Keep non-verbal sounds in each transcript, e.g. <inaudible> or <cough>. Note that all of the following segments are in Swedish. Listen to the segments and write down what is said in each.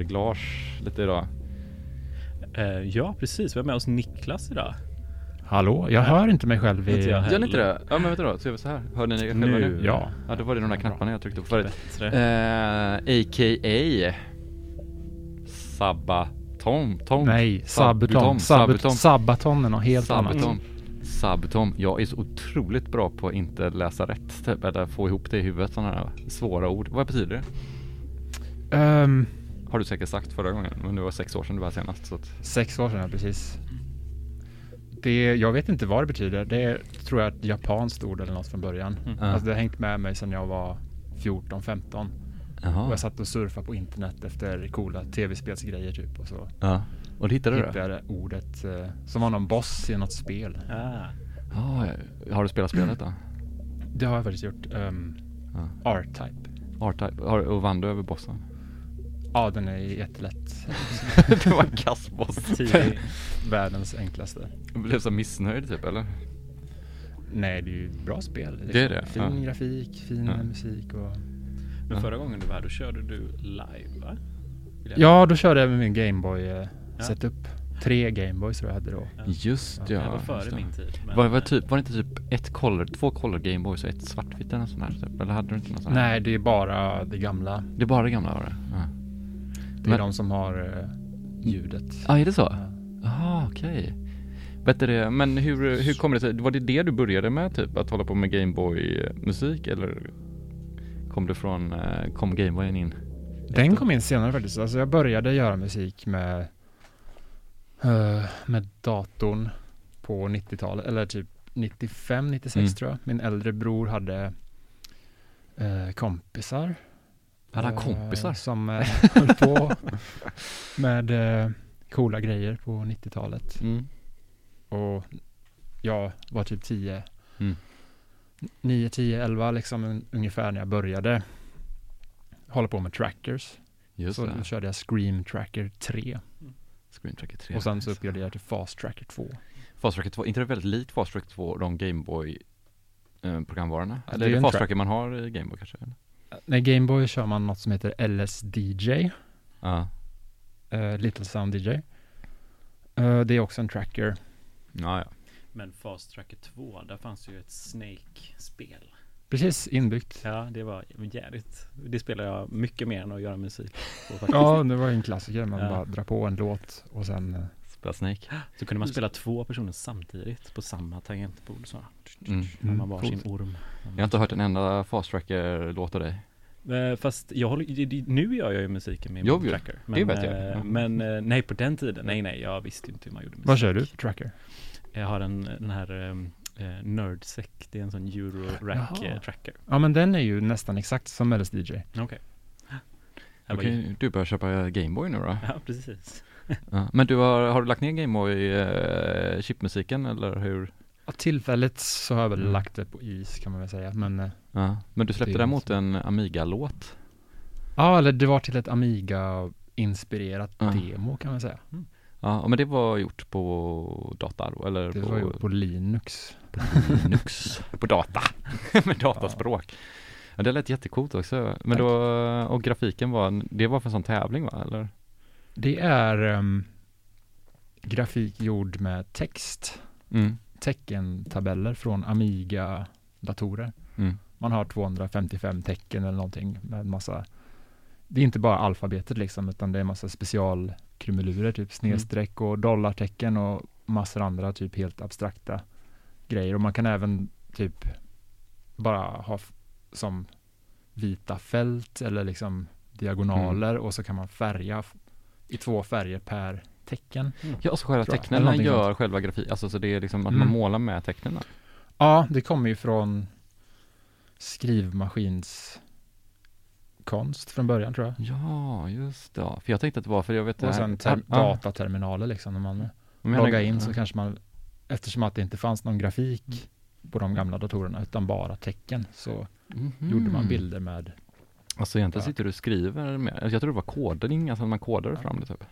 reglage lite idag. Eh, ja, precis. Vi har med oss Niklas idag. Hallå, jag hör inte mig själv i... Inte jag Gör ni inte det? Ja men vänta då, så gör vi så här. Hör ni er själva Nu, nu? ja. Ja, då var det de där knapparna jag tryckte på förut. Eh, A.k.a. Sabaton. Tom. Nej, Sabuton. Sabuton. Sabaton är något helt annat. Sabuton. Jag är så otroligt bra på att inte läsa rätt, typ, eller få ihop det i huvudet, sådana här svåra ord. Vad betyder det? Ehm, Har du säkert sagt förra gången, men det var sex år sedan du var senast. Så att, sex år sedan, ja, precis. Det, jag vet inte vad det betyder. Det är, tror jag, ett japanskt ord eller något från början. Mm. Alltså det har hängt med mig sedan jag var 14-15. Och jag satt och surfade på internet efter coola tv-spelsgrejer typ. Och så Ja. Och det hittade du hittade jag det ordet eh, som var någon boss i något spel. Ah. Ja, ja. har du spelat spelet då? Det har jag faktiskt gjort. Um, Ja. R-Type. R-Type. Och vann du över bossen? Ja, den är jättelätt. <laughs> det var en kass <laughs> boss. Världens enklaste. Du blev så missnöjd typ eller? Nej, det är ju bra spel. liksom. Det är det, Fin ja. grafik, fin Ja. musik och... Men förra gången du var här, då körde du live va? Jag- Ja, då körde jag med min Gameboy eh, Ja. setup. Tre Gameboys tror jag hade då. Just Ja, ja. det var före det. min tid. Var, var, typ, var det inte typ ett color, två color Gameboys och ett svartvitt eller något sånt här typ? Eller hade du inte något sånt här? Nej, det är bara det gamla. Det är bara det gamla var det? Ja. Det är Men- de som har eh, ljudet. ah, är det så? Ja. Jaha, okej. Du det, men hur, hur kommer det sig, var det det du började med typ? Att hålla på med Gameboy-musik eller kom det från, eh, kom Gameboyen in? Den kom in senare faktiskt. Alltså jag började göra musik med, eh, med datorn på 90-talet, eller typ 95, 96 Mm. tror jag. Min äldre bror hade eh, kompisar. Hade han eh, kompisar? Som eh, <laughs> höll på med eh, coola grejer på 90-talet. Mm. Och jag var typ 10, Mm. 9, 10, 11 liksom un- ungefär när jag började hålla på med trackers. Just så då körde jag Scream Tracker 3 Screen Tracker 3. och sen så uppgraderade jag till Fast Tracker 2. Fast Tracker 2, inte det väldigt likt Fast Tracker 2, de Gameboy eh, programvarorna? Ja, Eller det är det Fast track- Tracker man har i Gameboy kanske? eller? Nej, Gameboy kör man något som heter LSDJ, Ja. eh, Little Sound DJ. Eh, det är också en tracker. Ja, ja. Men Fast Tracker 2, där fanns ju ett Snake-spel. Precis inbyggt. Ja, det var jävligt. Det spelar jag mycket mer än att göra musik. <laughs> Ja, det var ju en klassiker. Man Ja. bara drar på en låt och sen eh, Spela Snake. <gasps> Så kunde man spela två personer samtidigt på samma tangentbord. Så. Mm. Har man var coolt. sin orm. Jag har inte hört en enda Fast Tracker-låt av dig. Eh, Fast jag håller, nu gör jag ju musiken med Jo, tracker. Det vet jag. eh, Ja. Men eh, nej, på den tiden, nej nej, jag visste inte hur man gjorde musik. Vad kör du för tracker? Jag har en, den här um, uh, Nerdsec, det är en sån Euro-rack Jaha. eh, tracker. Ja, men den är ju nästan exakt som LSDJ. Okej. Då kan ju du börja köpa Gameboy nu då. Ja, precis. <laughs> Ja. Men du har, har du lagt ner Gameboy eh, chipmusiken eller hur? Ja, tillfälligt så har jag väl Mm. lagt det på is kan man väl säga. Men eh, Ja. Men du släppte däremot en Amiga-låt. ja, eller det var till ett Amiga-inspirerat Ja. demo kan man säga. Ja, men det var gjort på dator då, eller Det på, var gjort på Linux. Linux? <laughs> på data, <laughs> med dataspråk. Ja, det lät jättecoolt också. Men Tack. då, och grafiken var, det var för en sån tävling va, eller? Det är ehm, grafik gjord med text, Mm. teckentabeller från Amiga-datorer. Mm. Man har 255 tecken eller någonting med massa Det är inte bara alfabetet liksom utan det är massa specialkrumelurer, typ snedstreck och dollartecken och massor andra typ helt abstrakta grejer. Och man kan även typ bara ha som vita fält eller liksom diagonaler och så kan man färga i två färger per tecken. Ja, alltså själva tecknen gör sånt. själva grafik, alltså så det är liksom att Mm. man målar med tecknen. Ja, det kommer ju från skrivmaskins konst från början tror jag. Ja, just det. För jag tänkte att det var, för jag vet Och sen ter- ja, dataterminaler liksom. När man loggar in så ja. kanske man, eftersom att det inte fanns någon grafik på de gamla datorerna utan bara tecken så Mhm. gjorde man bilder med Alltså egentligen Ja. sitter du och skriver med, alltså, jag tror det var kodning, alltså man kodade fram det typ.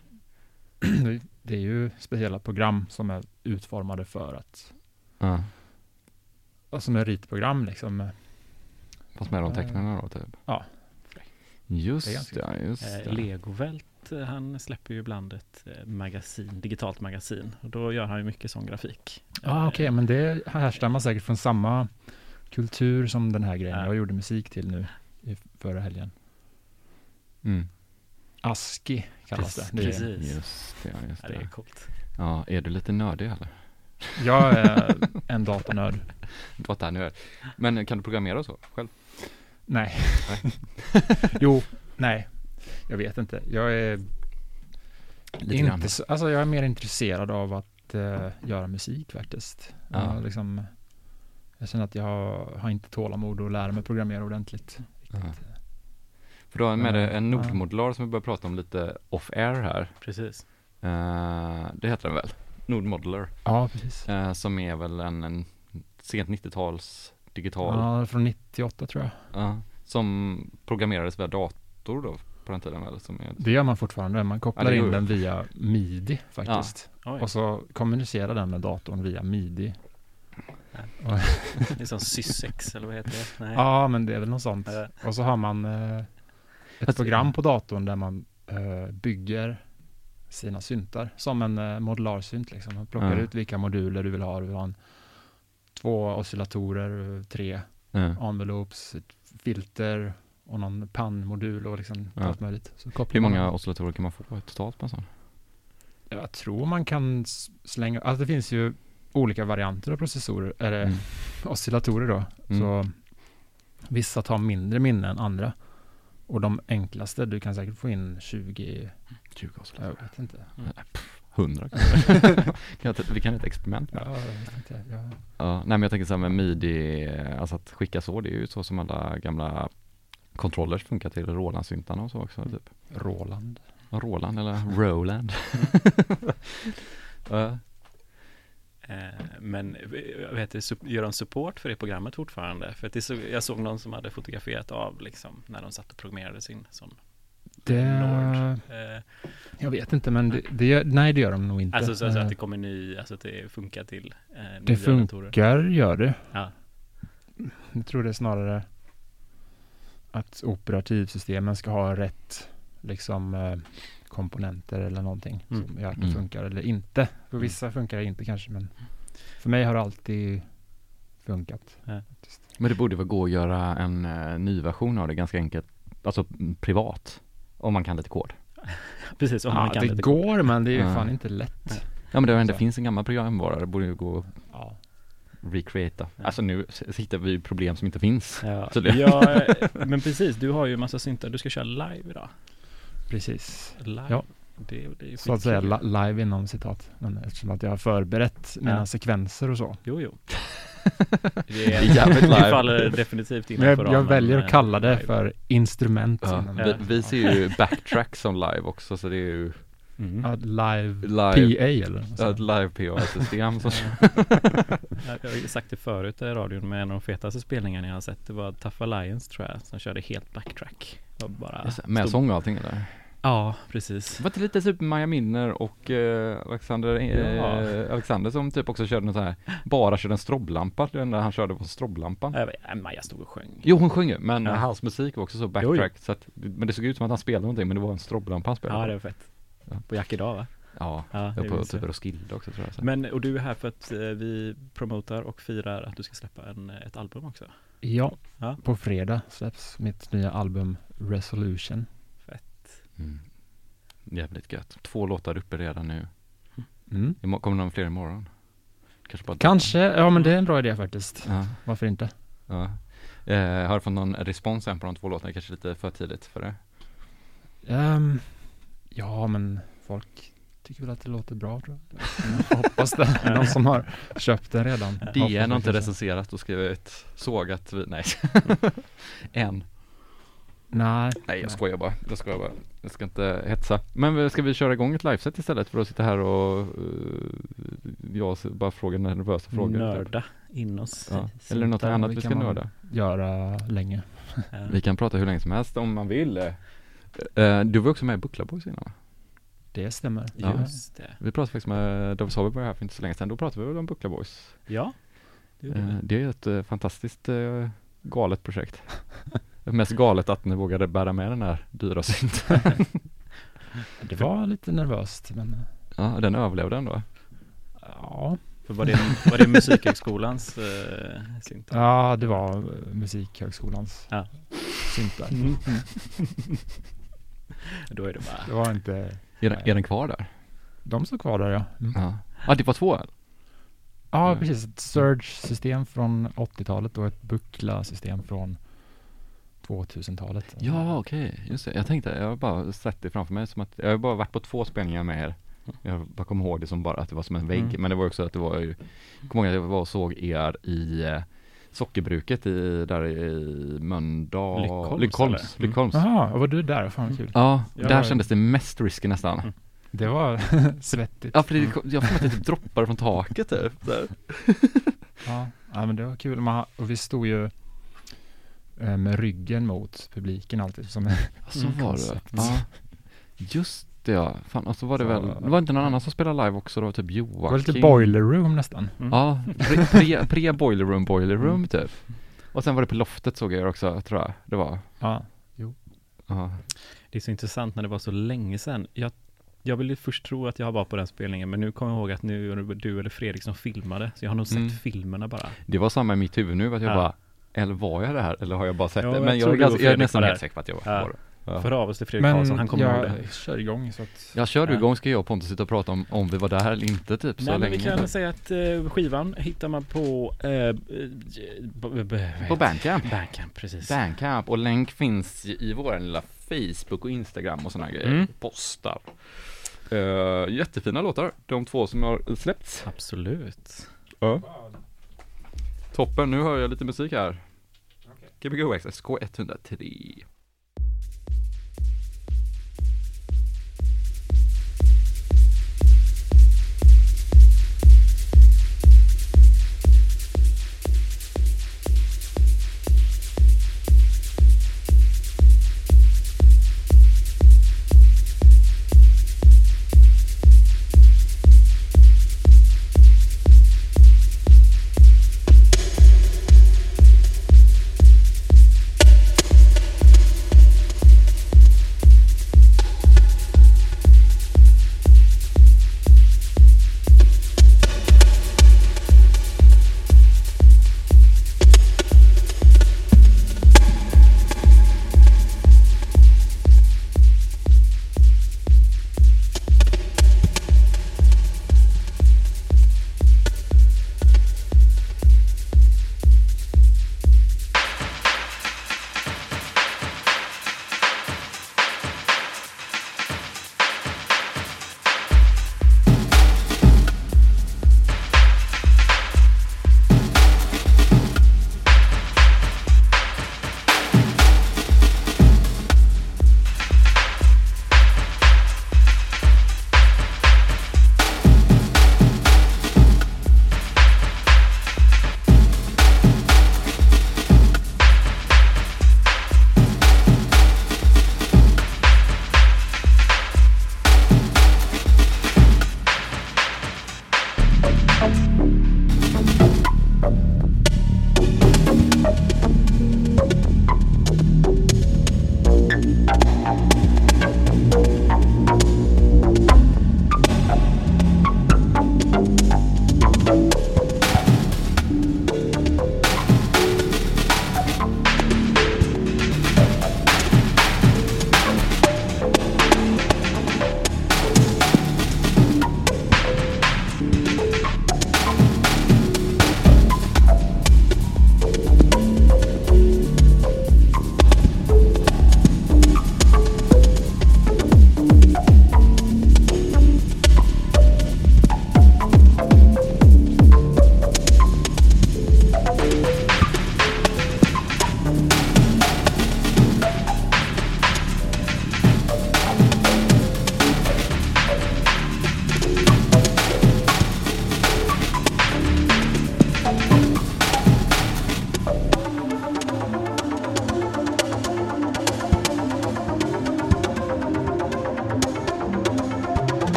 <clears throat> det är ju speciella program som är utformade för att Ja. som är ritprogram liksom. Fast med de tecknen då typ. Ja. Just Det det, just Eh, det. Legovält, eh, han släpper ju ibland ett eh, magasin, digitalt magasin. Och då gör han ju mycket sån grafik. Ja, ah, okej, men det härstammar säkert från samma kultur som den här grejen Ja. jag gjorde musik till nu i förra helgen. Mm. ASCII kallas det. det är, Precis. Just det, just Ja, det är det. coolt. Ja, är du lite nördig eller? jag är <laughs> en datanörd. Datanörd. Men kan du programmera och så själv? Nej. <laughs> jo, nej. Jag vet inte. Jag är Lite grann. inte så, alltså jag är mer intresserad av att eh, göra musik faktiskt. Ja. Jag, liksom, jag känner att jag har, har inte tålamod att lära mig programmera ordentligt. Ja. För du har med dig en Ja. nordmodular som vi började prata om lite off-air här. Precis. Eh, det heter den väl? Nordmodular. Ja, precis. Eh, som är väl en, en sent 90-tals digital. Ja, från 98 tror jag. Ja, som programmerades via dator då på den tiden väl? Som är, Det gör man fortfarande. Man kopplar Ja, in den via midi faktiskt. Oj, Och så kommunicerar den med datorn via midi. Det är som Syssex eller vad heter det? Nej. Ja, men det är väl något sånt. Och så har man eh, ett program på datorn där man eh, bygger sina syntar som en eh, modularsynt. Liksom. Man plockar Ja. ut vilka moduler du vill ha. Du vill ha en, två oscillatorer, tre ja. envelopes, ett filter och någon pannmodul och liksom Ja. allt möjligt. Så Hur många oscillatorer kan man få totalt på en sån? Jag tror man kan slänga, alltså det finns ju olika varianter av processorer, eller Mm. <laughs> oscillatorer då. Mm. Så vissa tar mindre minne än andra. Och de enklaste, du kan säkert få in 20, 20 jag oscillatorer. vet inte. 100 kanske. <laughs> <laughs> Jag Vi kan ett experiment med Ja, jag inte. Jag, Ja, nej men jag tänker så här med midi, alltså att skicka så, det är ju så som alla gamla controllers funkar till Roland-syntarna och så också typ. Roland. Ja, Roland eller Roland. Ja. Eh, Men eh, vet, du, gör de support för det programmet fortfarande? För att det så, jag såg någon som hade fotograferat av liksom, när de satt och programmerade sin sån Det, Nord. Eh, jag vet inte, men det, det, gör- nej det gör de nog inte. Alltså så, så att det kommer ny, alltså att det funkar till eh, det nya datorer. funkar, gör det. Ja. Jag tror det är snarare att operativsystemen ska ha rätt liksom eh, komponenter eller någonting Mm. som gör att det Mm. funkar eller inte. För Mm. vissa funkar det inte kanske, men för mig har det alltid funkat. Ja. Men det borde väl gå att göra en uh, ny version av det ganska enkelt, alltså privat. Om man kan lite kod. <laughs> Precis, om man Ja, kan det lite går, men det är ju Ja. fan inte lätt. Ja men det, det finns en gammal programvara, det borde ju gå Ja. att recreata. Ja. Alltså nu s- hittar vi problem som inte finns. Ja, ja, <laughs> men precis, du har ju massa syntar, du ska köra live idag. Precis. Live. Ja. Det, det Så att säga li- live inom citat. Men eftersom att jag har förberett mina Ja. sekvenser och så. Jo, jo. <laughs> Det är jävligt live. Det faller definitivt innanför jag, jag ramen, väljer eh, att kalla det live. för instrument. Ja, vi, vi ser ju <laughs> backtrack som live också så det är ju Mm. Ja, live live, PA eller? ja, ett live PA-system. så- <laughs> Jag jag har ju sagt det förut i radion, men en av de fetaste spelningarna jag har sett, det var Tough Alliance tror jag, som körde helt backtrack. Bara Med stod- sång och allting eller? Ja, precis. Var det lite typ Maja Minner och eh, Alexander, eh, Ja. Alexander som typ också körde något så här, bara körde en strobblampa, det enda han körde var strobblampan. Jag vet, äh, Maja stod och sjöng. Jo hon sjöng ju, men Ja. hans musik var också så backtrack så att, men det såg ut som att han spelade någonting men det var en strobblampa han spelade Ja, på. det var fett. Ja. På Jack idag va? Ja, Ja, jag var på typ. Roskilde också tror jag. Så. Men, och du är här för att eh, vi promotar och firar att du ska släppa en, ett album också. Ja, Ja. på fredag släpps mitt nya album Resolution. Mm. Jävligt gött. Två låtar uppe redan nu. Mm. Imo- Kommer någon fler imorgon? Kanske bara Kanske, ja men det är en bra idé faktiskt. Ja, Varför inte? ja. Eh, har du fått någon respons än på de två låtarna? Kanske lite för tidigt för det? Ehm, ja men folk tycker väl att det låter bra tror jag. jag hoppas det. <laughs> Någon som har köpt den redan. DN har inte recenserat och skrivit sågat vi- nej. <laughs> Än. Nej. Nej jag skojar bara, jag skojar bara. Jag ska inte hetsa. Men ska vi köra igång ett liveset istället för att sitta här och uh, jag bara frågar nervösa frågor? Nörda in oss. Ja. Eller något annat vi ska nörda? Göra länge. Ja. Vi kan prata hur länge som helst om man vill. Eh, du var också med i Buckla Boys innan va? Det stämmer. Ja. Just det. Vi pratade faktiskt med David Saber var här för inte så länge sedan. Då pratade vi väl om Buckla Boys. Ja, det vi. det är ett fantastiskt galet projekt. <laughs> Mest galet att ni vågade bära med den här dyra synten. <laughs> Det var lite nervöst, men Ja, den överlevde ändå. ja. För var, det, var det Musikhögskolans eh, synt? Ja, det var eh, Musikhögskolans Ja. syntar. <laughs> Då är det bara Det var inte, Är den, är den kvar där? de står kvar där ja. Mm. Ja. Ja, det var två. Ja, Mm. precis. Ett Surge-system från 80-talet och ett Buckla-system från 2000-talet. Ja, okej. Just det. Jag tänkte, jag har bara sett det framför mig som att, jag har bara varit på två spelningar med er. Jag bara kommer ihåg det som bara att det var som en vägg, Mm. men det var också att det var ju, jag kommer ihåg att jag var och såg er i eh, sockerbruket i, där i Mölndal. Lyckholms, Lyckholms. Mm. Lyckholms. Var du där? Fan vad kul. Ja, Ja, där ja. kändes det mest risky nästan. Mm. Det var <laughs> svettigt. Ja, för det, jag får att det typ droppade från taket typ. Ja, ja men det var kul. Man, och vi stod ju med ryggen mot publiken alltid. Som en, så Mm, var det. koncept. Ja. Just det ja. Fan, och så var det Så- väl, det var inte någon annan som spelade live också då, typ det Joakim? var lite boiler room nästan. Mm. Ja, pre, pre, boiler room, boiler room Mm. typ. Och sen var det på loftet såg jag också, tror jag. Det var. Ja, Ja. Det är så intressant när det var så länge sedan. Jag, jag ville först tro att jag var på den spelningen, men nu kommer jag ihåg att nu är det du eller Fredrik som filmade, så jag har nog sett Mm. filmerna bara. Det var samma i mitt huvud nu, att jag Ja. bara, eller var jag det här? Eller har jag bara sett Ja, det? jag Men jag, och ganska, jag är nästan helt säker på att jag Ja. var det. Ja. För av oss till Fredrik Karlsson, han kommer ihåg jag det. kör igång så att Jag kör du Ja. igång ska jag och Pontus sitta och prata om, om vi var där eller inte typ så Nej, men länge. vi kan säga att eh, skivan hittar man på eh, eh, På Bandcamp. Bandcamp, precis. Bandcamp och länk finns i, i vår lilla Facebook och Instagram och sådana grejer. Mm. Postar. Uh, jättefina låtar, de två som har släppts. Absolut. Ja. Toppen, nu hör jag lite musik här. Gbgo X SK103.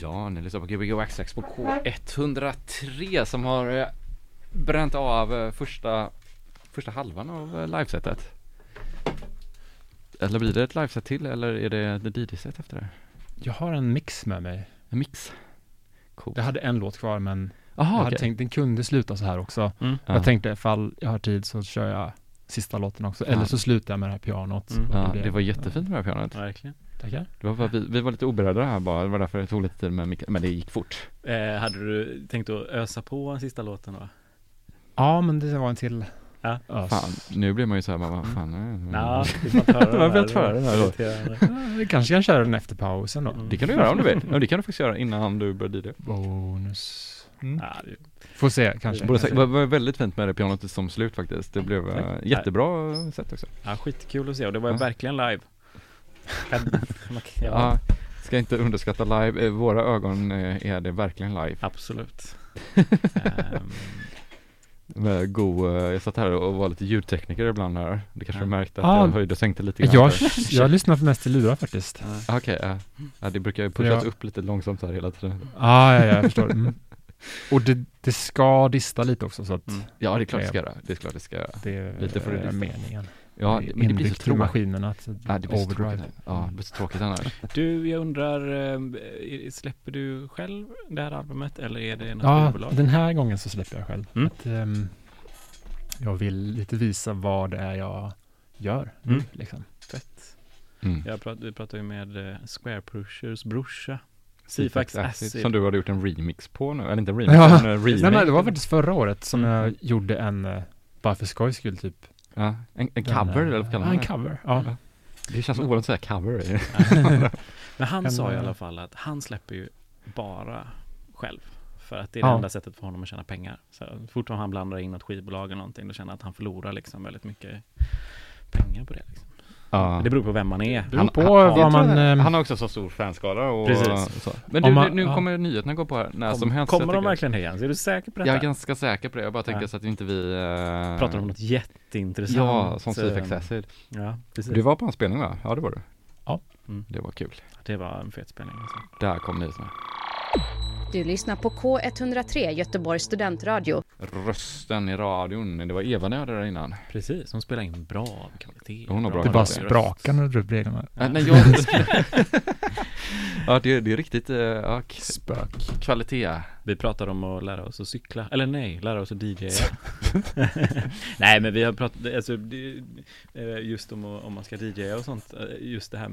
Ja, ni lyssnar på Gbg Waxtrax på K103 som har eh, bränt av eh, första, första halvan av eh, livesetet. Eller blir det ett liveset till eller är det ett DJ-set efter det? Jag har en mix med mig. En mix? Coolt. Jag hade en låt kvar men Jaha, jag hade okej. tänkt den kunde sluta så här också. Mm. Ja. Jag tänkte ifall jag har tid så kör jag sista låten också. Ja. Eller så slutar jag med det här pianot. Mm. Ja, blev- det var jättefint med det här pianot. Verkligen. Tackar. Det var vi, vi var lite oberedda här bara, det var därför det tog lite tid med micken, men det gick fort. Eh, hade du tänkt att ösa på sista låten då? Ja, men det var en till Ja. Fan, nu blir man ju såhär, vad fan är det? Ja, höra Det var fett för den här Vi kanske kan köra den efter pausen då. Mm. Det kan du göra om du vill. Ja, det kan du faktiskt göra innan du börjar DJ. Bonus. Ja, det- Får se kanske. Borde det var väldigt fint med det pianot som slut faktiskt. Det blev eh, Tack. jättebra sätt också. ja, skitkul att se och det var Ja. verkligen live. <laughs> Kan- ja, Ja, ska inte underskatta live. I våra ögon eh, är det verkligen live. Absolut. <laughs> Med god, eh, jag satt här och var lite ljudtekniker ibland här. Det kanske Ja. du märkte att Ah. jag höjde och sänkte lite grann. Jag, för- jag lyssnar mest till lurar faktiskt. ja. Ah, Okej, ja. ja. det brukar ju pushas Ja. upp lite långsamt här hela tiden. Ah, ja, ja, jag förstår. Mm. <laughs> Och det, det ska dista lite också så att Mm. Ja, det är klart det ska göra. Det är klart det ska göra. det Lite får det är meningen. Ja, men det blir så tråkigt. maskinerna att Ja, det blir så tråkigt. Ja, det blir så tråkigt annars. <laughs> Du, jag undrar, eh, släpper du själv det här albumet eller är det något Ja, skivbolag? den här gången så släpper jag själv. Mm. Att, ehm, jag vill lite visa vad det är jag gör nu, Mm. liksom. Fett. Mm. Jag prat, vi pratade ju med eh, Square Pushers brorsa. Sifax Acid. Som du hade gjort en remix på nu, eller inte en remix, Ja. en remake. Nej, nej, det var faktiskt förra året som Mm. jag gjorde en, eh, bara för skojs skull typ. Ja, en, en cover eller vad kallar Ja, man en det? cover. Ja. Det känns ovanligt att säga cover. <laughs> Men han En, sa i eh, alla fall att han släpper ju bara själv. För att det är det Ja. enda sättet för honom att tjäna pengar. Så fort han blandar in något skivbolag eller någonting, då känner han att han förlorar liksom väldigt mycket pengar på det. Liksom. Ja. Det beror på vem man är. beror Han- på han- vad man, ehm, Han har också så stor fanskara och Precis. så. Men du, man- nu ja. kommer nyheterna gå på här när som Kom, helst. Jag kommer de verkligen igen? Är du säker på detta? Jag är ganska säker på det, jag bara tänker Ja. så att inte vi eh, Pratar om något jätteintressant. Ja, som Sifex Acid. Ja, precis. Du var på en spelning va? Ja det var du. Ja. Mm. Det var kul. Det var en fet spelning. Alltså. Där kom nyheterna. Du lyssnar på K103 Göteborgs studentradio. Rösten i radion, det var Eva hade där innan. Precis, hon spelar in bra kvalitet. Hon har bra det bara sprakar när du drar upp reglerna. <laughs> Äh, nej, jag... <laughs> ja det, det är riktigt, eh, ja, k- Spök. kvalitet. Vi pratar om att lära oss att cykla, eller nej, lära oss att DJa <laughs> Nej men vi har pratat, alltså eh, just om, om man ska DJa och sånt eh, Just det här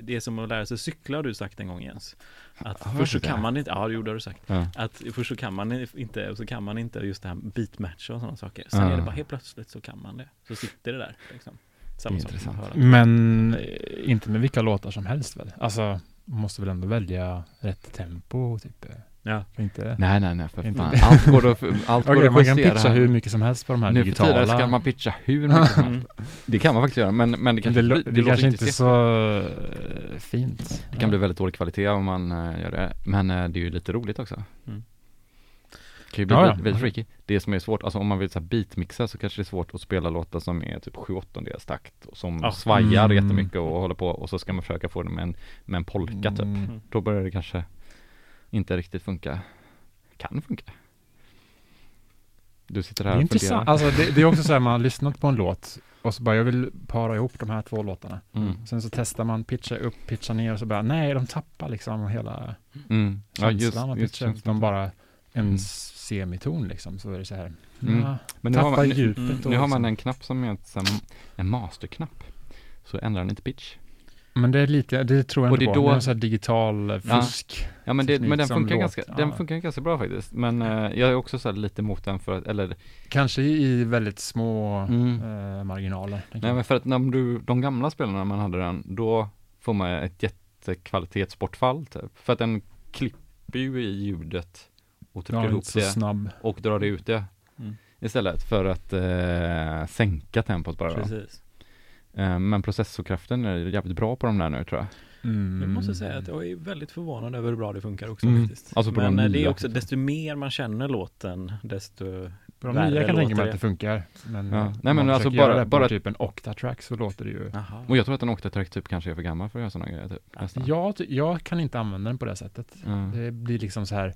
Det är som att lära sig cykla har du sagt en gång Jens Att Har först så kan man inte, ja det gjorde du sagt Ja. Att först så kan man inte, och så kan man inte just det här beatmatcha och sådana saker Sen Ja. är det bara helt plötsligt så kan man det Så sitter det där liksom Samma Det intressant. Men eh, inte med vilka låtar som helst väl? Alltså, man måste väl ändå välja rätt tempo typ. Ja, Inte... Nej nej nej för Inte fan. Allt går att, <laughs> allt går Okej, att man kan pitcha här. hur mycket som helst på de här Nu för digitala. tiden ska man pitcha hur mycket som <laughs> Mm. helst. Det kan man faktiskt göra men, men det kanske det, blir- det, det låter kanske inte se- så eh, fint. Det kan bli väldigt dålig kvalitet om man eh, gör det. Men eh, det är ju lite roligt också. Mm. Det kan ju bli Ja, ja. väldigt, väldigt freaky. Det som är svårt, alltså om man vill så här beatmixa så kanske det är svårt att spela låtar som är typ 7 åttondels takt och som Ja. svajar Mm. jättemycket och håller på och så ska man försöka få det med en, med en polka typ. Mm. Då börjar det kanske inte riktigt funka. Kan funka. Du sitter Det här är och intressant. funderar. Alltså det, det är också så här, man har lyssnat på en låt och så bara, jag vill para ihop de här två låtarna. Mm. Sen så testar man pitcha upp, pitcha ner och så bara, nej, de tappar liksom hela Mm. Ja, just, känslan av just upp. känslan. De bara en Mm. semiton liksom, så är det så här. Mm. Ja, Men nu har, tappar man, nu, djupet. då nu har man liksom. en knapp som är en masterknapp. Så ändrar den inte pitch. Men det är lite, det tror jag Och det inte är på. då- Det är en sån här digital eh, Ja. fusk. Ja men, det, men den funkar ganska, Ja. den funkar ganska bra faktiskt. Men eh, jag är också så här lite emot den för att, eller Kanske i väldigt små Mm. eh, marginaler. Nej jag. men för att när du, de gamla spelarna man hade den, då får man ett jättekvalitetsbortfall typ. För att den klipper ju i ljudet och trycker Ja, ihop så det snabb. och drar ut det. Mm. Istället för att eh, sänka tempot bara. Precis men processorkraften är jävligt bra på de där nu tror jag. Mm. Jag måste säga att jag är väldigt förvånad över hur bra det funkar också Mm. faktiskt. Alltså Men de eh, det är också, desto mer man känner låten, desto På de Värre nya kan jag tänka mig att det funkar. Men Ja. eh, Nej, men alltså bara- bara- typ en Octatrack så låter det ju Jaha. Och jag tror att en Octatrack typ kanske är för gammal för att göra sådana grejer typ. Nästan. jag, jag kan inte använda den på det sättet. Ja. Det blir liksom så här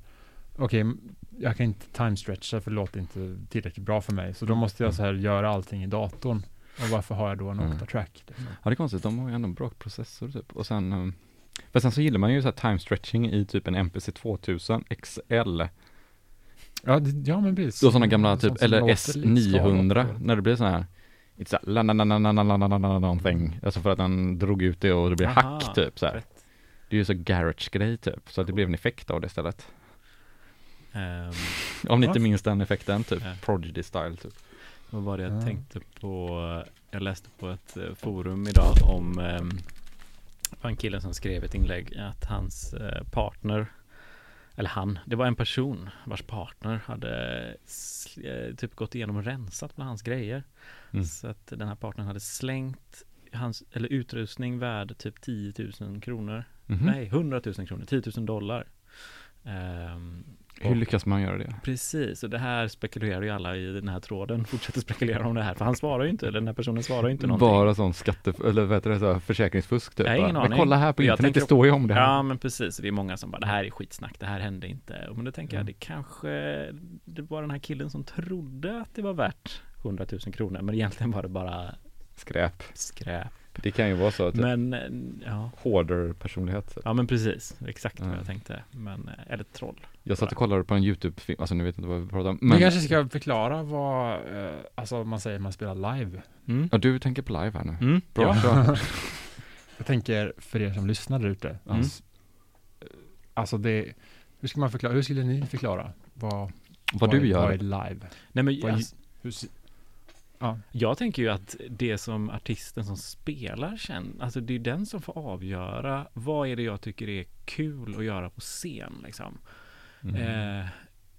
Okej, m- jag kan inte time-stretcha för det låter inte tillräckligt bra för mig. Så då måste jag så här göra allting i datorn. Och varför har jag då en Mm. Octatrack? Liksom? Ja det är konstigt, de har ju ändå en bra processor typ. Och sen, um, men sen så gillar man ju så här time stretching i typ en MPC 2000 XL. Ja, det, ja men precis. Då sådana gamla typ, eller låter lite S900, skadat. när det blir så här It's a la la la la la la la la någonting. Alltså för att den drog ut det och det blev Aha, hack typ så här. rätt. Det är ju så garage-grej typ, så att det blev en effekt av det istället. Ehm, Om ni inte minns den effekten typ, Ja. Prodigy style typ. Vad var det jag Ja. tänkte på? Jag läste på ett eh, forum idag om um, det var en kille som skrev ett inlägg att hans eh, partner eller han, det var en person vars partner hade eh, typ gått igenom och rensat bland hans grejer. Mm. Så att den här partnern hade slängt hans, eller utrustning värd typ 10 000 kronor. Mhm. Nej, 100 000 kronor, 10 000 dollar. Ehm, Hur lyckas man göra det? Precis, och det här spekulerar ju alla i den här tråden, fortsätter spekulera om det här, för han svarar ju inte, den här personen svarar ju inte någonting. Bara sån skatte, eller vad heter det, så här, försäkringsfusk typ. Jag har ingen va? Men aning. kolla här på Jag internet, det står ju om det här. Ja, men precis, det är många som bara, det här är skitsnack, det här hände inte. Men då tänker jag, Mm. det kanske, det var den här killen som trodde att det var värt 100 000 kronor, men egentligen var det bara Skräp. skräp. Det kan ju vara så, typ. Men, eh, ja. Hoarder personlighet. Typ. Ja men precis, exakt vad Ja. jag tänkte. Men, eh, eller troll. Jag satt och kollade på en YouTube-film, alltså nu vet jag inte vad vi pratar om. Men vi kanske ska förklara vad, eh, alltså man säger man spelar live. Mm. ja du tänker på live här nu. Mm. Bra, Ja. bra. <laughs> Jag tänker för er som lyssnar där ute. Mm. Alltså, alltså det, hur ska man förklara, hur skulle ni förklara vad, Vad är- du Vad är gör. live? Nej men Vad- alltså, Hur, se- jag tänker ju att det som artisten som spelar känner, alltså det är den som får avgöra vad är det jag tycker är kul att göra på scen liksom. Mm. Eh,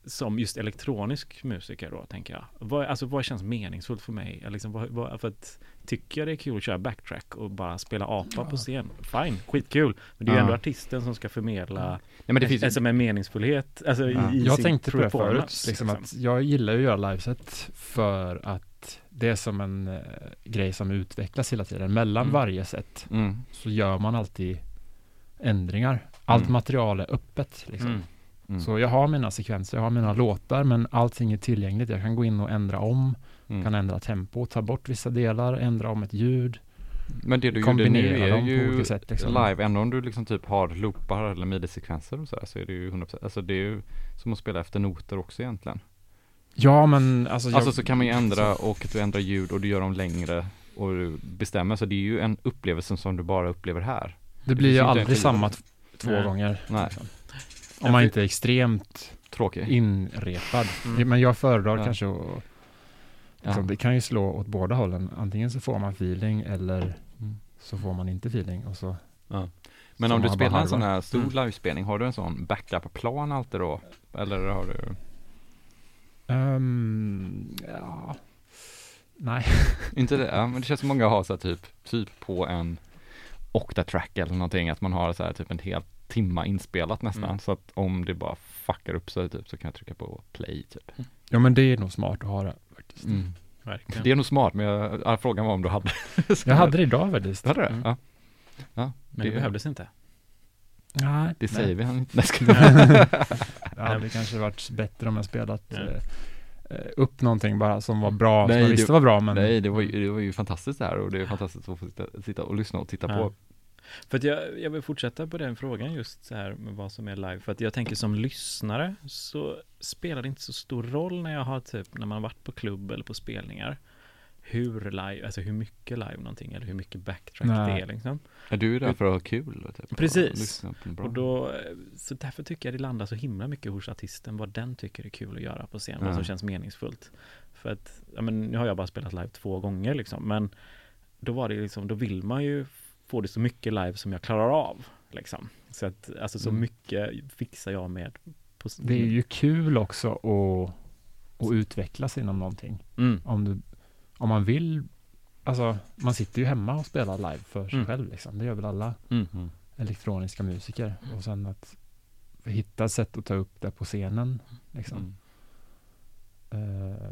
som just elektronisk musiker då, tänker jag. Vad, alltså vad känns meningsfullt för mig? Eller Liksom, vad, vad, för att tycker jag det är kul att köra backtrack och bara spela apa på scen, fine, skitkul. Men det är ju Ja. ändå artisten som ska förmedla Nej men det finns alltså med meningsfullhet, alltså Ja. i, i jag sin tänkte på det förut, performance, liksom att jag gillar ju att göra liveset för att det är som en eh, grej som utvecklas hela tiden. Mellan Mm. varje set mm, så gör man alltid ändringar. Allt Mm. material är öppet. Liksom. Mm. mm, Så jag har mina sekvenser, jag har mina låtar, men allting är tillgängligt. Jag kan gå in och ändra om, mm. kan ändra tempo, ta bort vissa delar, ändra om ett ljud. Men det du gjorde nu är dem på ju olika sätt, liksom. live, ändå om du liksom typ har loopar eller midi-sekvenser och sådär så är det ju 100% Alltså det är ju som att spela efter noter också egentligen. Ja, men alltså... Alltså jag, så kan man ju ändra och du ändrar ljud och du gör dem längre och du bestämmer. Så det är ju en upplevelse som du bara upplever här. det blir ju finns inte aldrig samma t- två Nej. gånger. Nej, Liksom. Om man inte är extremt tråkig. inrepad. Mm. Men jag föredrar Ja. kanske att liksom, Ja. Det kan ju slå åt båda hållen. Antingen så får man feeling eller Mm. så får man inte feeling. Och så, Ja. Men så om du spelar en sån här stor Mm. livespelning, har du en sån backup-plan alltid då? Eller har du? Ehm, ja. Nej. <laughs> Inte det? Ja, men det känns som många har så här typ, typ på en Octatrack eller någonting, att man har så här typ en hel timma inspelat nästan. Mm. Så att om det bara fuckar upp sig typ så kan jag trycka på play typ. Ja men det är nog smart att ha det faktiskt. Mm. Verkligen. Det är nog smart, men jag, ja, frågan var om du hade <laughs> Jag hade det idag faktiskt. Du hade det? Mm. Ja. ja. Men det det- behövdes inte. Nej. Det nej. säger vi han inte. <laughs> Nej, Det hade kanske varit bättre om jag spelat eh, eh, upp någonting bara som var bra, Nej, som jag visste det- var bra men Nej, det var, ju, det var ju fantastiskt det här och det är fantastiskt att få sitta, sitta och lyssna och titta Ja. på. För att jag, jag vill fortsätta på den frågan just så här med vad som är live. För att jag tänker som lyssnare så spelar det inte så stor roll när jag har typ, när man har varit på klubb eller på spelningar. Hur live, alltså hur mycket live någonting eller hur mycket backtrack Nej. det är liksom. Är du där för att ha kul? och Typ, Precis. Och lyssna på bra. Och då, så därför tycker jag det landar så himla mycket hos artisten vad den tycker är kul att göra på scen, vad Ja. som känns meningsfullt. För att, ja men nu har jag bara spelat live två gånger liksom, men då var det liksom, då vill man ju få det så mycket live som jag klarar av liksom. Så att, alltså så Mm. mycket fixar jag med på det är ju kul också att, att utvecklas inom någonting. mm. Om, du, om man vill, alltså man sitter ju hemma och spelar live för sig Mm. själv liksom. Det gör väl alla Mm. Mm. elektroniska musiker. Och sen att hitta sätt att ta upp det på scenen. Liksom. Mm. Eh,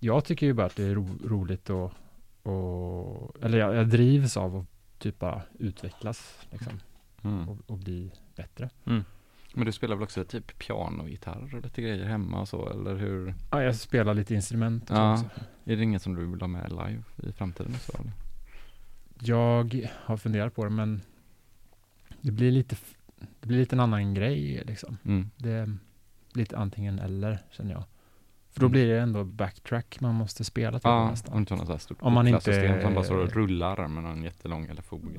jag tycker ju bara att det är ro, roligt och, och eller jag, jag drivs av att typ bara utvecklas liksom, Mm. och, och bli bättre. Men du spelar väl också typ piano, gitarr och lite grejer hemma och så, eller hur? Ja, jag spelar lite instrument och Ja. så också. Är det inget som du vill ha med live i framtiden och så? Eller? Jag har funderat på det men det blir lite, det blir lite en annan grej liksom. Mm. Det är lite antingen eller känner jag. För då Mm. blir det ändå backtrack man måste spela till Ja, nästan. om du inte har något så här Om man inte- som bara står och rullar med någon jättelång eller fog.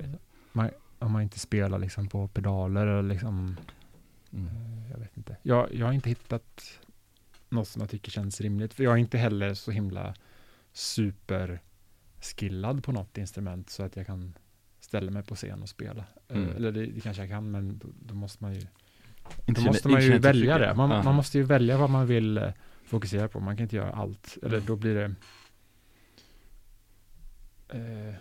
Om man inte spelar liksom på pedaler eller liksom, Mm. eh, jag vet inte. Jag, jag har inte hittat något som jag tycker känns rimligt. För jag är inte heller så himla superskillad på något instrument så att jag kan ställa mig på scen och spela. Eh, Mm. Eller det, det kanske jag kan, men då, då måste man ju Inte Då måste man ju välja det. Man, man måste ju välja vad man vill eh, fokusera på. Man kan inte göra allt. Eller då blir det... Eh,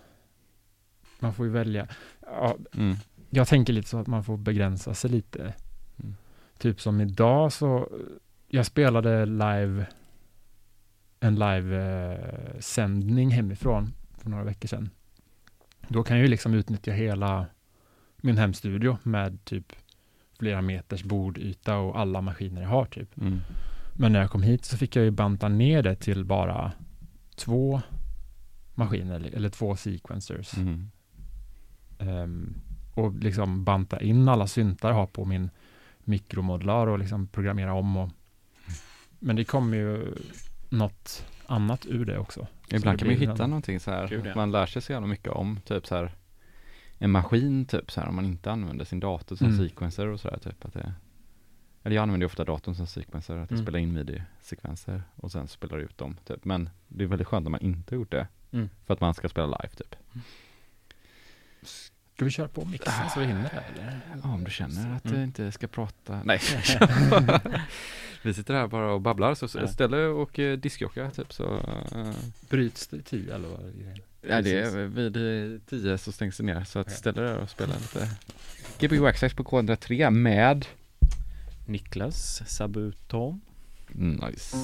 man får ju välja. Ja, Mm. jag tänker lite så att man får begränsa sig lite. Typ som idag så, jag spelade live, en live-sändning hemifrån för några veckor sedan. Då kan jag ju liksom utnyttja hela min hemstudio med typ flera meters bordyta och alla maskiner jag har typ. Mm. Men när jag kom hit så fick jag ju banta ner det till bara två maskiner, eller två sequencers. Mm. Ehm, och liksom banta in alla syntar jag har på min mikromodular och liksom programmera om. Och, men det kommer ju något annat ur det också. Så Ibland det kan man ju hitta en- någonting så här, Gud, ja. man lär sig så jävla mycket om typ så här en maskin typ så här om man inte använder sin dator som Mm. sequencer och så där typ att det eller jag använder ju ofta datorn som sequencer, att jag Mm. spelar in midi-sekvenser och sen spelar ut dem typ. Men det är väldigt skönt om man inte gjort det. Mm. För att man ska spela live typ. Ska vi köra på mixen så vi hinner det eller? Ja, om du känner att Mm. du inte ska prata. Nej. <laughs> Vi sitter här bara och babblar så Ja. ställ dig och eh, diskjocka typ så. eh, Bryts det i tio eller vad är det? Ja, det är vid eh, 10 så stängs det ner så att Okej. ställ dig och spela lite Gbg Waxax på K103 med Niklas Sabuton. Nice.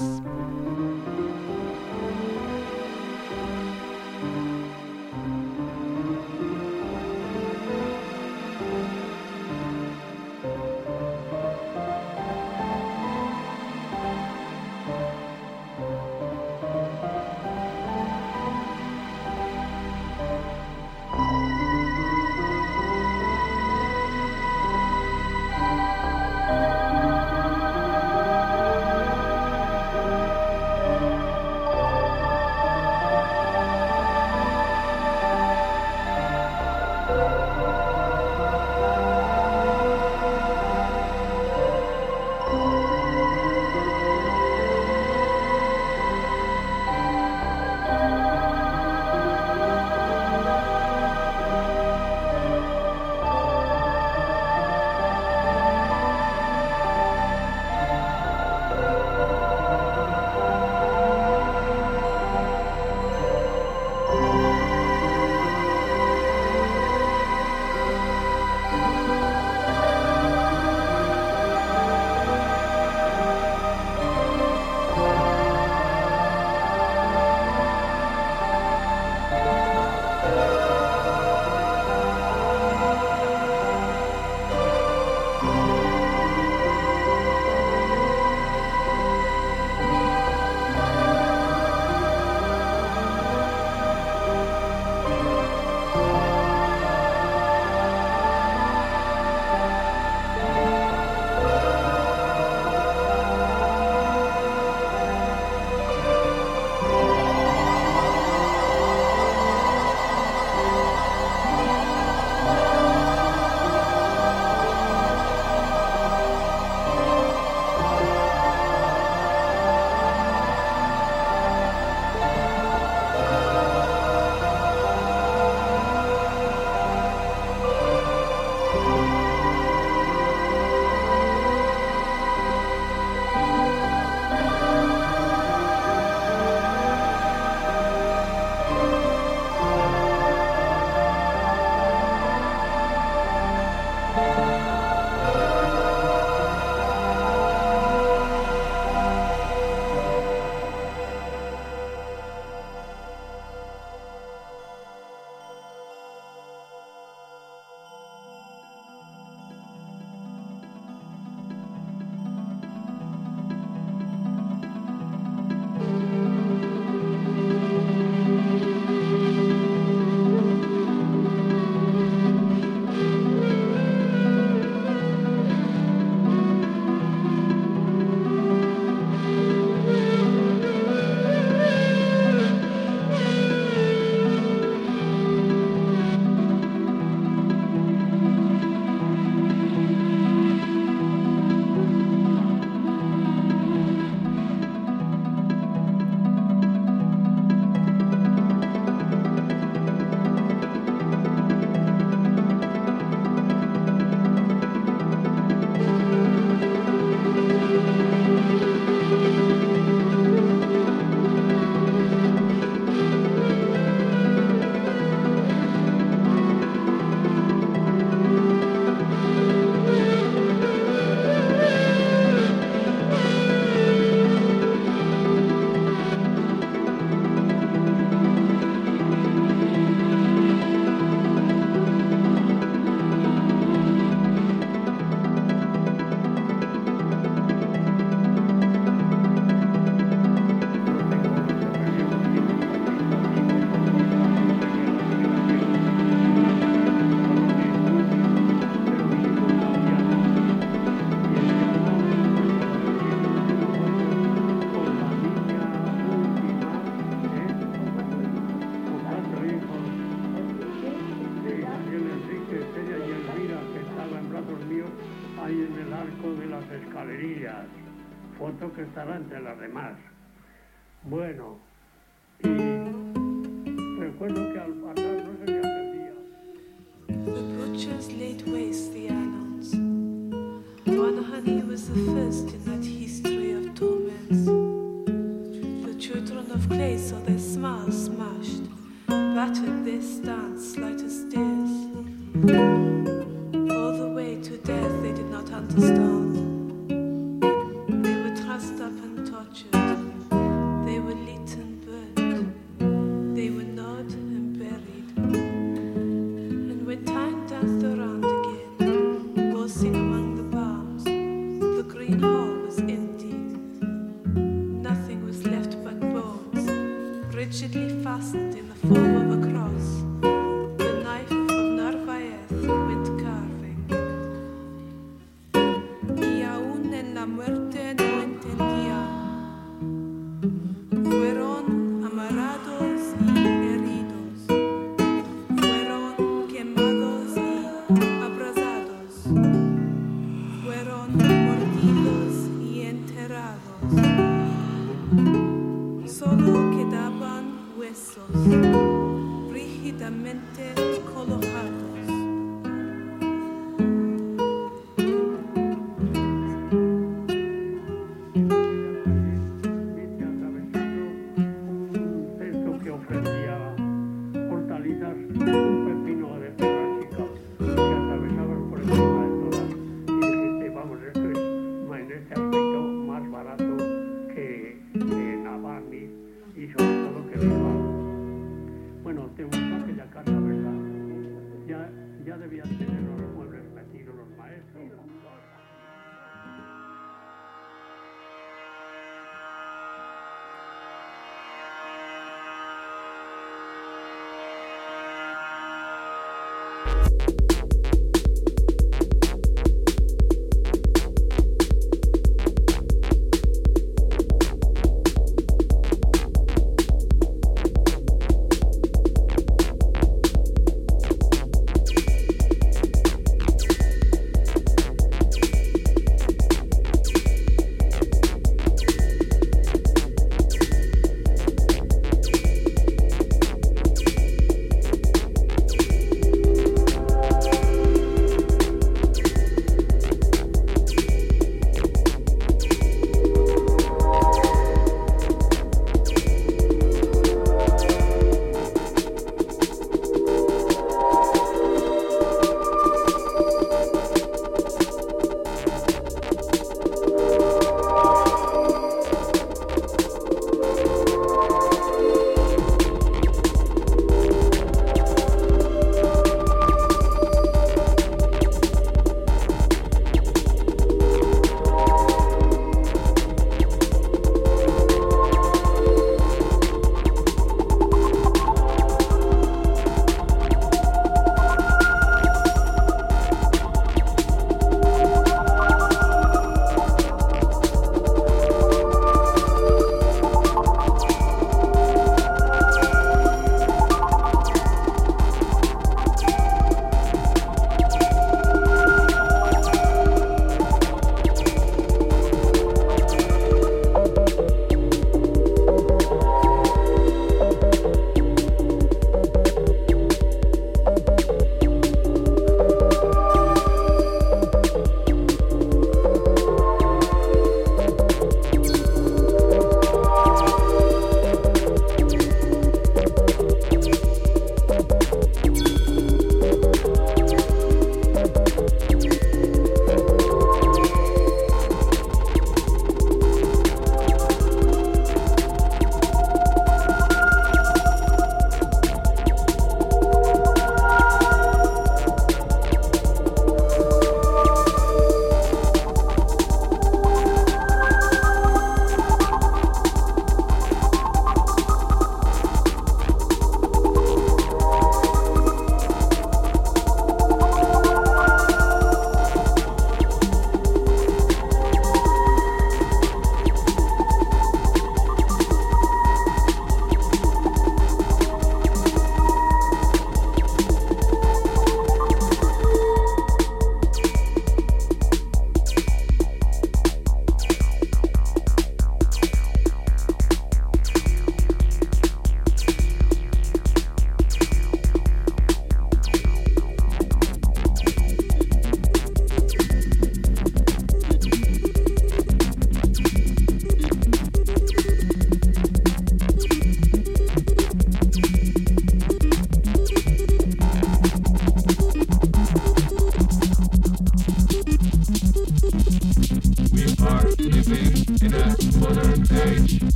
hablan las demás. Bueno, y recuerdo que al pasar no se me atendía. The butchers laid waste the islands. Guanahani was the first in that history of torments. The children of clay saw their smiles smashed, battered their stance light as deers. All the way to death they did not understand.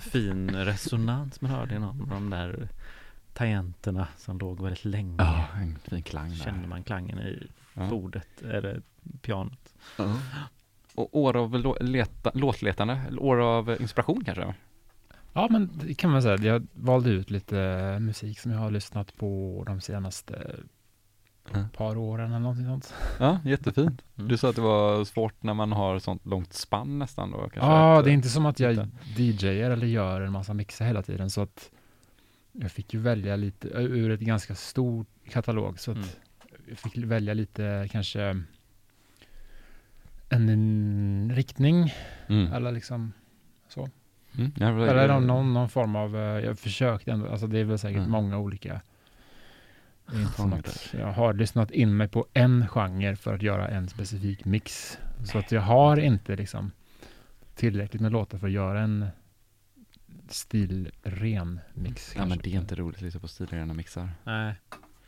Fin resonans man hörde i någon av de där tangenterna som låg väldigt länge. Ja, en fin klang där. Kände man klangen i Ja. bordet eller pianot. Ja. Och år av lå- leta, låtletande, eller år av inspiration kanske? Ja, men det kan man säga. Jag valde ut lite musik som jag har lyssnat på de senaste Ja. par åren eller någonting sånt. Ja, jättefint. Mm. Du sa att det var svårt när man har sånt långt spann nästan då kanske? Ja, att, det är inte som att jag. DJar eller gör en massa mixar hela tiden så att jag fick ju välja lite ur ett ganska stor katalog så att Mm. jag fick välja lite kanske en, en riktning Mm. eller liksom så. Mm. Eller någon, någon, någon form av, eh, jag försökte ändå, alltså det är väl säkert Mm. många olika. Det är inte som Genrer. Att jag har lyssnat in mig på en genre för att göra en specifik mix. Så att jag har inte liksom tillräckligt med låtar för att göra en stilren mix. Ja men det är inte roligt att lyssna på stilrena mixar. Nej.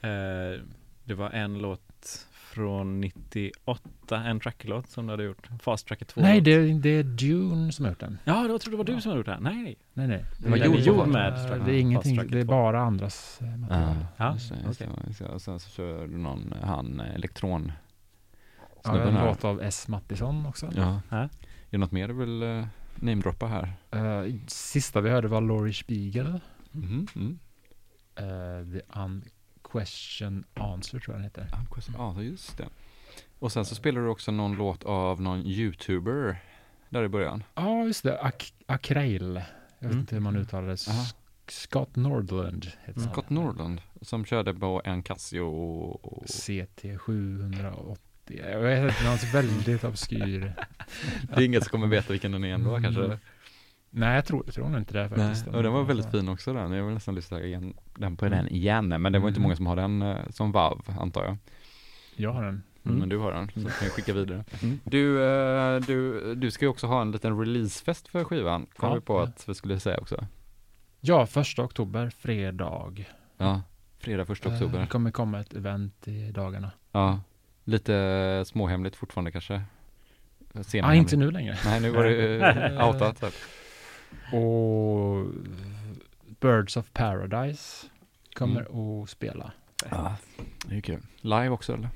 Eh, det var en låt från 98, en tracklåt som du hade gjort. Fast Tracker 2. Nej, det, är- det är Dune som har gjort den. Ja, jag trodde det var du som hade gjort det. Nej. Nej, nej. Det var gjord med. Tracker. Det är ingenting, det är 2. bara andras eh, material. Ja, det. Så- Och sen så kör du någon, han eh, elektron Ja, en här. låt av S. Mattisson också. Ja. Ja. Är det något mer du vill uh, namedroppa här? Eh, sista vi hörde var Laurie Spiegel. Mhm, mm. Eh, the Unquestion Answer tror jag den heter. Ja, question- Ja, just det. Och sen så spelar du också någon låt av någon youtuber där i början. Ja, just det. Ak Akrail. Jag vet Mm. inte hur man uttalar det. Aha. Scott Nordland heter han. Scott Norland som körde på en Casio. CT 780. Jag vet inte, något väldigt obskyr. <laughs> Det är ingen som kommer veta vilken den är ändå Mm. kanske. Nej, jag tror, jag tror nog inte det Nej, faktiskt. och den var väldigt fin också den. Jag vill nästan lyssna igen, den på Mm. den igen. Men det var inte Mm. många som har den eh, som VAV antar jag. Jag har den. Mm. Men du har den, så kan jag skicka vidare. Mm. Du, eh, du, du ska ju också ha en liten releasefest för skivan. Kom Ja. vi på att vi skulle säga också. Ja, första oktober, fredag. Ja, fredag första Eh, oktober. Det kommer komma ett event i dagarna. Ja, lite småhemligt fortfarande kanske. Ja, Senhemligt. inte nu längre. Nej, nu var det <laughs> outat. Och Birds of Paradise kommer Mm. att spela Ja, det är kul. Live också eller?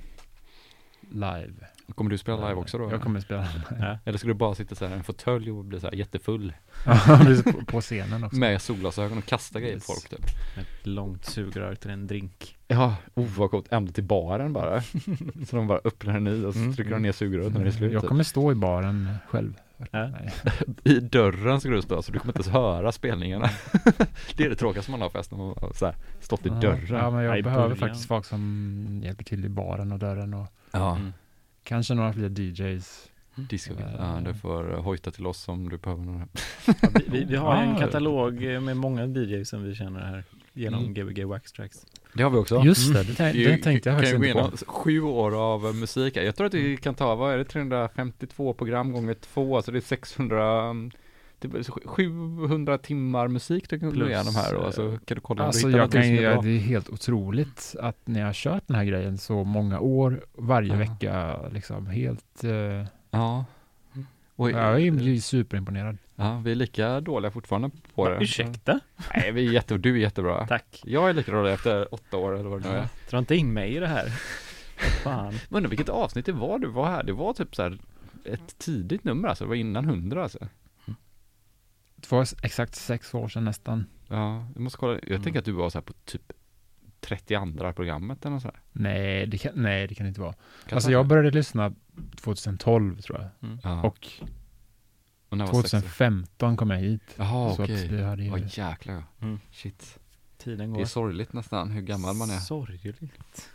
live. Kommer du spela live också då? Jag kommer att spela Ja. Eller ska du bara sitta så här i en fåtölj och bli så här jättefull <laughs> på, scenen också. med solglasögon och kasta grejer på folk typ? Ett långt sugrör till en drink. Ja, oh vad coolt. Ända till baren bara. <laughs> så de bara öppnar den i och så Mm. trycker de ner sugröret när det är slut. Jag typ. kommer stå i baren själv. Nej. <laughs> I dörren ska du stå så du kommer inte ens höra spelningarna. <laughs> det är det tråkigaste man har på festen, man har så här, stått i dörren. Ja, men jag Ja, i behöver början. faktiskt folk som hjälper till i baren och dörren och Ja, Mm. kanske några fler DJs. disco. Eh. Ja, du får eh, hojta till oss om du behöver några. Ja, vi, vi, vi har en <laughs> katalog eh, med många DJs som vi känner här genom Mm. Gbg Wax Tracks. Det har vi också. Just det, det, tänk, Det det tänkte jag faktiskt inte på. Sju år av eh, musik. Jag tror att vi kan ta, vad är det, 352 program gånger två, alltså det är 600 mm, typ 700 timmar musik du kan gå Plus, igenom här och eh, så kan du kolla om Alltså du hittar jag kan ju, det är helt otroligt att när jag har kört den här grejen så många år, varje Ja. vecka liksom helt, eh, Ja. Och, jag är ju superimponerad. ja, vi är lika dåliga fortfarande på det. Ursäkta? Nej, vi är jätte, du är jättebra. Tack. Jag är lika dålig efter åtta år eller vad det nu är. Dra inte in mig i det här. Fan. Men undrar vilket avsnitt det var du var här. Det var typ så här ett tidigt nummer alltså. Det var innan hundra alltså. Två, exakt sex år sedan nästan. Ja, du måste kolla. Jag Mm. tänker att du var så här på typ 32 programmet eller något sånt här. Nej, det kan, nej, det kan det inte vara. Kan Alltså det jag började lyssna 2012 tror jag. Mm. Ja. Och och när var sex år? 2015 kom jag hit. Jaha, så okej. att det hade ju... Åh jäklar ja. Mm. Shit. Tiden Det går. är sorgligt nästan hur gammal man är. Sorgligt.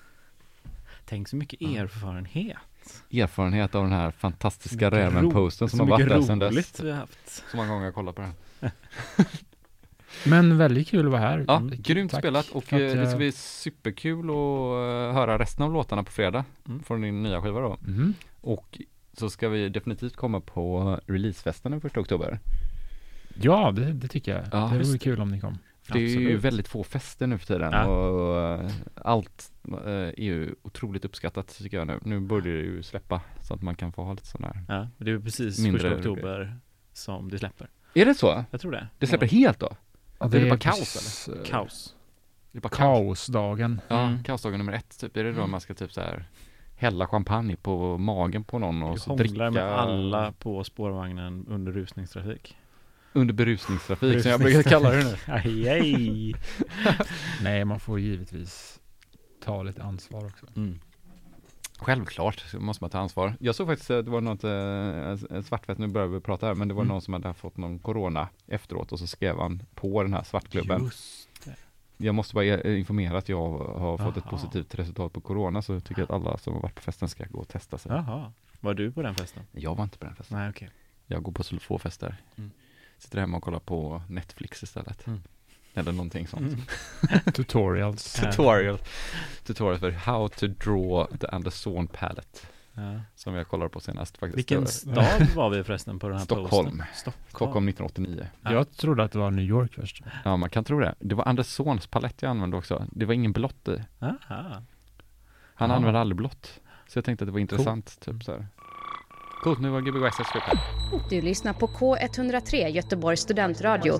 Tänk så mycket erfarenhet. Erfarenhet av den här fantastiska Mycket räven-posten som så har varit mycket där sedan dess. roligt vi har haft. Så många gånger jag kollat på den. <laughs> Men väldigt kul att vara här. Ja, Mm, grymt tack spelat och att eh, det ska bli superkul att eh, höra resten av låtarna på fredag Mm. från din nya skiva då. Mhm. Och så ska vi definitivt komma på releasefesten den första oktober. Ja, det, det tycker jag. Ja, det vore kul om ni kom. Det är ju Absolut. väldigt få fester nu för tiden Ja. och eh, allt är ju otroligt uppskattat tycker jag nu. Nu börjar det ju släppa så att man kan få ha lite sån där. Ja, det är precis första oktober som det släpper. Är det så? Jag tror det. Det släpper helt då? Ja, Är det bara kaos, precis, eh, Kaos. Det är bara kaos. Kaosdagen. Ja, Mm. kaosdagen nummer ett typ. Är det då man ska typ så här hälla champagne på magen på någon och så dricka med alla på spårvagnen under rusningstrafik. under berusningstrafik som jag brukar kalla det nu. <laughs> Aj, aj. Nej, man får givetvis ta lite ansvar också. Mm. Självklart måste man ta ansvar. Jag såg faktiskt att det var något, eh, nu börjar vi prata här, men det var Mm. någon som hade fått någon corona efteråt och så skrev han på den här svartklubben. Just det. Jag måste bara eh, informera att jag har fått ett Jaha. positivt resultat på corona så jag tycker att alla som har varit på festen ska gå och testa sig. Jaha. Var du på den festen? Jag var inte på den festen. Nej, okej. Jag går på så få fester. Mm. Sitter hemma och kollar på Netflix istället. Mm. Eller någonting sånt. Mm. <laughs> Tutorials. Tutorial. Tutorial för how to draw the Anderson palette. Ja. Som jag kollade på senast faktiskt. Vilken stad <laughs> var vi förresten på den här Stockholm. posten? Stockholm. Stockholm 1989. Ja. Jag trodde att det var New York först. Ja, man kan tro det. Det var Andersons palett jag använde också. Det var ingen blått i. Aha. Han Ja. använde aldrig blått. Så jag tänkte att det var intressant, typ så här. Coolt, nu var Gbg slut här. Du lyssnar på K103 Göteborgs studentradio.